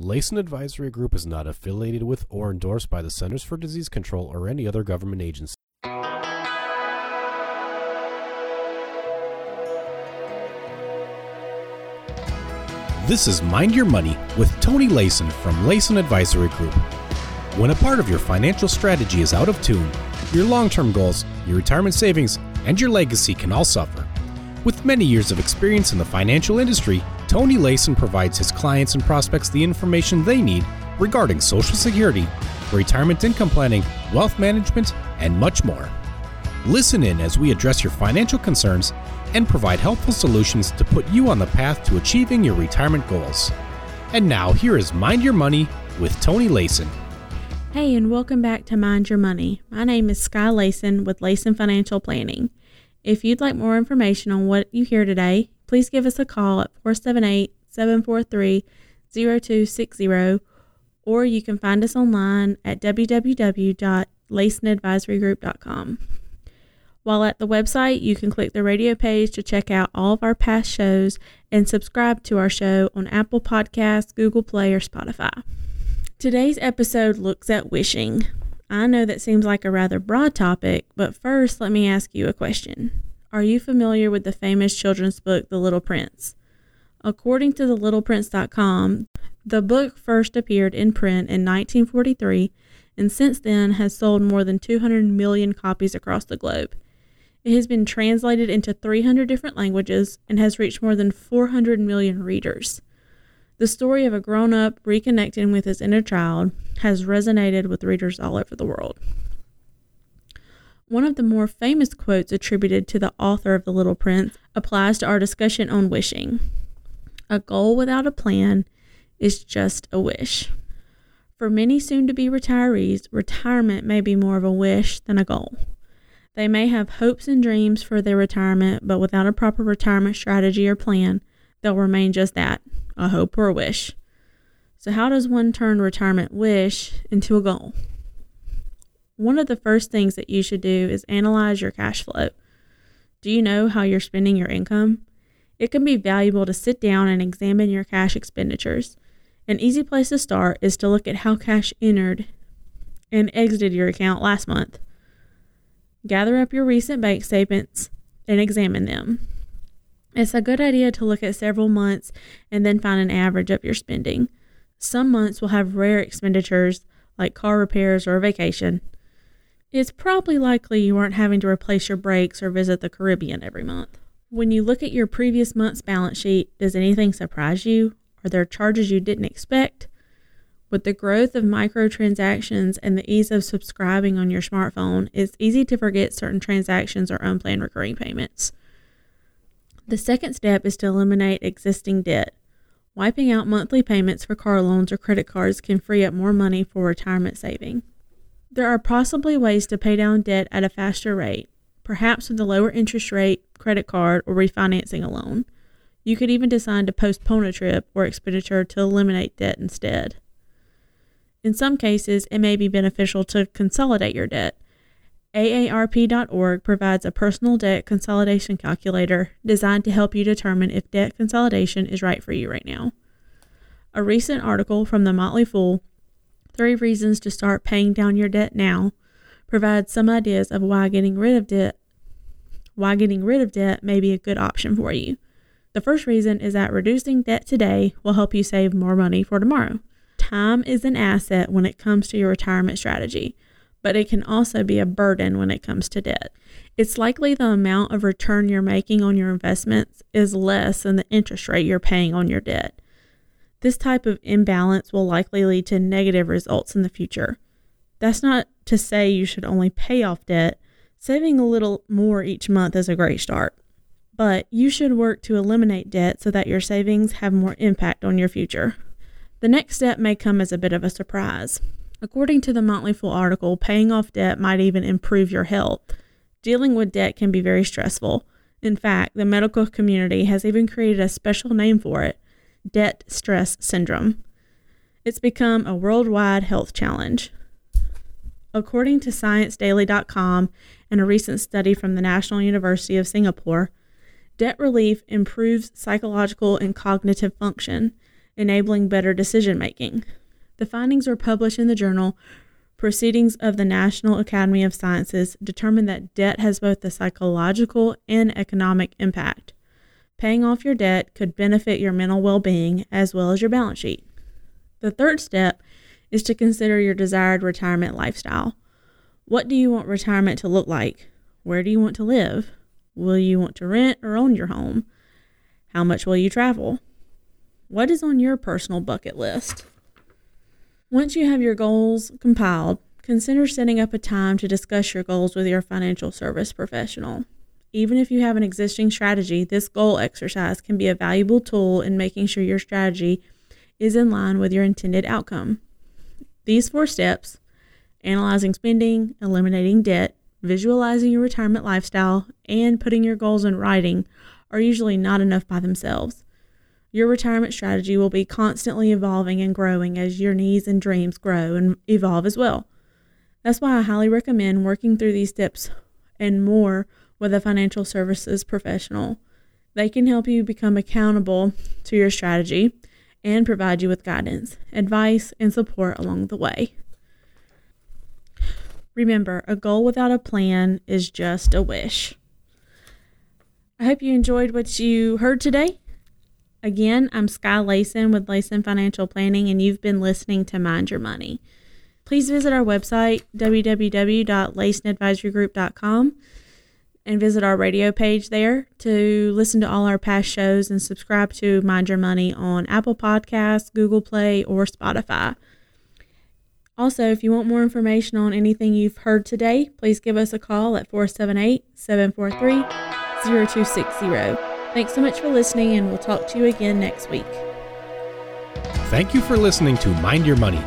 Layson Advisory Group is not affiliated with or endorsed by the Centers for Disease Control or any other government agency. This is Mind Your Money with Tony Layson from Layson Advisory Group. When a part of your financial strategy is out of tune, your long term goals, your retirement savings, and your legacy can all suffer. With many years of experience in the financial industry, Tony Layson provides his clients and prospects the information they need regarding Social Security, retirement income planning, wealth management, and much more. Listen in as we address your financial concerns and provide helpful solutions to put you on the path to achieving your retirement goals. And now, here is Mind Your Money with Tony Layson. Hey, and welcome back to Mind Your Money. My name is Sky Layson with Layson Financial Planning. If you'd like more information on what you hear today, please give us a call at 478 743 0260, or you can find us online at www.laysonadvisorygroup.com. While at the website, you can click the radio page to check out all of our past shows and subscribe to our show on Apple Podcasts, Google Play, or Spotify. Today's episode looks at wishing. I know that seems like a rather broad topic, but first, let me ask you a question. Are you familiar with the famous children's book, The Little Prince? According to thelittleprince.com, the book first appeared in print in 1943 and since then has sold more than 200 million copies across the globe. It has been translated into 300 different languages and has reached more than 400 million readers. The story of a grown up reconnecting with his inner child has resonated with readers all over the world. One of the more famous quotes attributed to the author of The Little Prince applies to our discussion on wishing. A goal without a plan is just a wish. For many soon to be retirees, retirement may be more of a wish than a goal. They may have hopes and dreams for their retirement, but without a proper retirement strategy or plan, they'll remain just that a hope or a wish. So, how does one turn retirement wish into a goal? One of the first things that you should do is analyze your cash flow. Do you know how you're spending your income? It can be valuable to sit down and examine your cash expenditures. An easy place to start is to look at how cash entered and exited your account last month. Gather up your recent bank statements and examine them. It's a good idea to look at several months and then find an average of your spending. Some months will have rare expenditures like car repairs or a vacation. It's probably likely you aren't having to replace your brakes or visit the Caribbean every month. When you look at your previous month's balance sheet, does anything surprise you? Are there charges you didn't expect? With the growth of microtransactions and the ease of subscribing on your smartphone, it's easy to forget certain transactions or unplanned recurring payments. The second step is to eliminate existing debt. Wiping out monthly payments for car loans or credit cards can free up more money for retirement saving. There are possibly ways to pay down debt at a faster rate, perhaps with a lower interest rate, credit card, or refinancing a loan. You could even decide to postpone a trip or expenditure to eliminate debt instead. In some cases, it may be beneficial to consolidate your debt. AARP.org provides a personal debt consolidation calculator designed to help you determine if debt consolidation is right for you right now. A recent article from the Motley Fool, Three Reasons to Start Paying Down Your Debt Now, provides some ideas of why getting rid of debt why getting rid of debt may be a good option for you. The first reason is that reducing debt today will help you save more money for tomorrow. Time is an asset when it comes to your retirement strategy, but it can also be a burden when it comes to debt. It's likely the amount of return you're making on your investments is less than the interest rate you're paying on your debt. This type of imbalance will likely lead to negative results in the future. That's not to say you should only pay off debt. Saving a little more each month is a great start. But you should work to eliminate debt so that your savings have more impact on your future. The next step may come as a bit of a surprise. According to the Motley Fool article, paying off debt might even improve your health. Dealing with debt can be very stressful. In fact, the medical community has even created a special name for it debt stress syndrome. It's become a worldwide health challenge. According to ScienceDaily.com and a recent study from the National University of Singapore, debt relief improves psychological and cognitive function enabling better decision making. The findings were published in the journal Proceedings of the National Academy of Sciences determined that debt has both a psychological and economic impact. Paying off your debt could benefit your mental well being as well as your balance sheet. The third step is to consider your desired retirement lifestyle. What do you want retirement to look like? Where do you want to live? Will you want to rent or own your home? How much will you travel? What is on your personal bucket list? Once you have your goals compiled, consider setting up a time to discuss your goals with your financial service professional. Even if you have an existing strategy, this goal exercise can be a valuable tool in making sure your strategy is in line with your intended outcome. These four steps analyzing spending, eliminating debt, visualizing your retirement lifestyle, and putting your goals in writing are usually not enough by themselves. Your retirement strategy will be constantly evolving and growing as your needs and dreams grow and evolve as well. That's why I highly recommend working through these steps and more with a financial services professional. They can help you become accountable to your strategy and provide you with guidance, advice, and support along the way. Remember, a goal without a plan is just a wish. I hope you enjoyed what you heard today. Again, I'm Sky Layson with Layson Financial Planning, and you've been listening to Mind Your Money. Please visit our website, www.laysonadvisorygroup.com, and visit our radio page there to listen to all our past shows and subscribe to Mind Your Money on Apple Podcasts, Google Play, or Spotify. Also, if you want more information on anything you've heard today, please give us a call at 478 743 0260. Thanks so much for listening, and we'll talk to you again next week. Thank you for listening to Mind Your Money.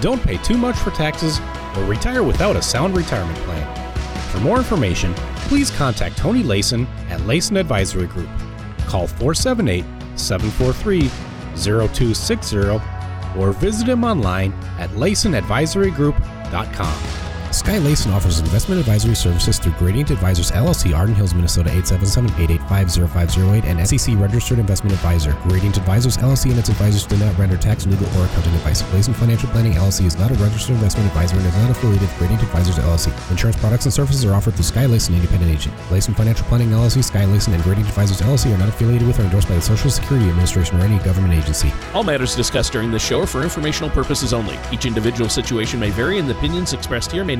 Don't pay too much for taxes or retire without a sound retirement plan. For more information, please contact Tony Layson at Layson Advisory Group. Call 478 743 0260 or visit him online at laysonadvisorygroup.com. Sky Layson offers investment advisory services through Gradient Advisors LLC, Arden Hills, Minnesota 877-885-0508 and SEC registered investment advisor. Gradient Advisors LLC and its advisors do not render tax, legal, or accounting advice. Layson Financial Planning LLC is not a registered investment advisor and is not affiliated with Gradient Advisors LLC. Insurance products and services are offered through Sky Layson Independent Agent. Layson Financial Planning LLC, Sky Layson, and Gradient Advisors LLC are not affiliated with or endorsed by the Social Security Administration or any government agency. All matters discussed during this show are for informational purposes only. Each individual situation may vary, and the opinions expressed here may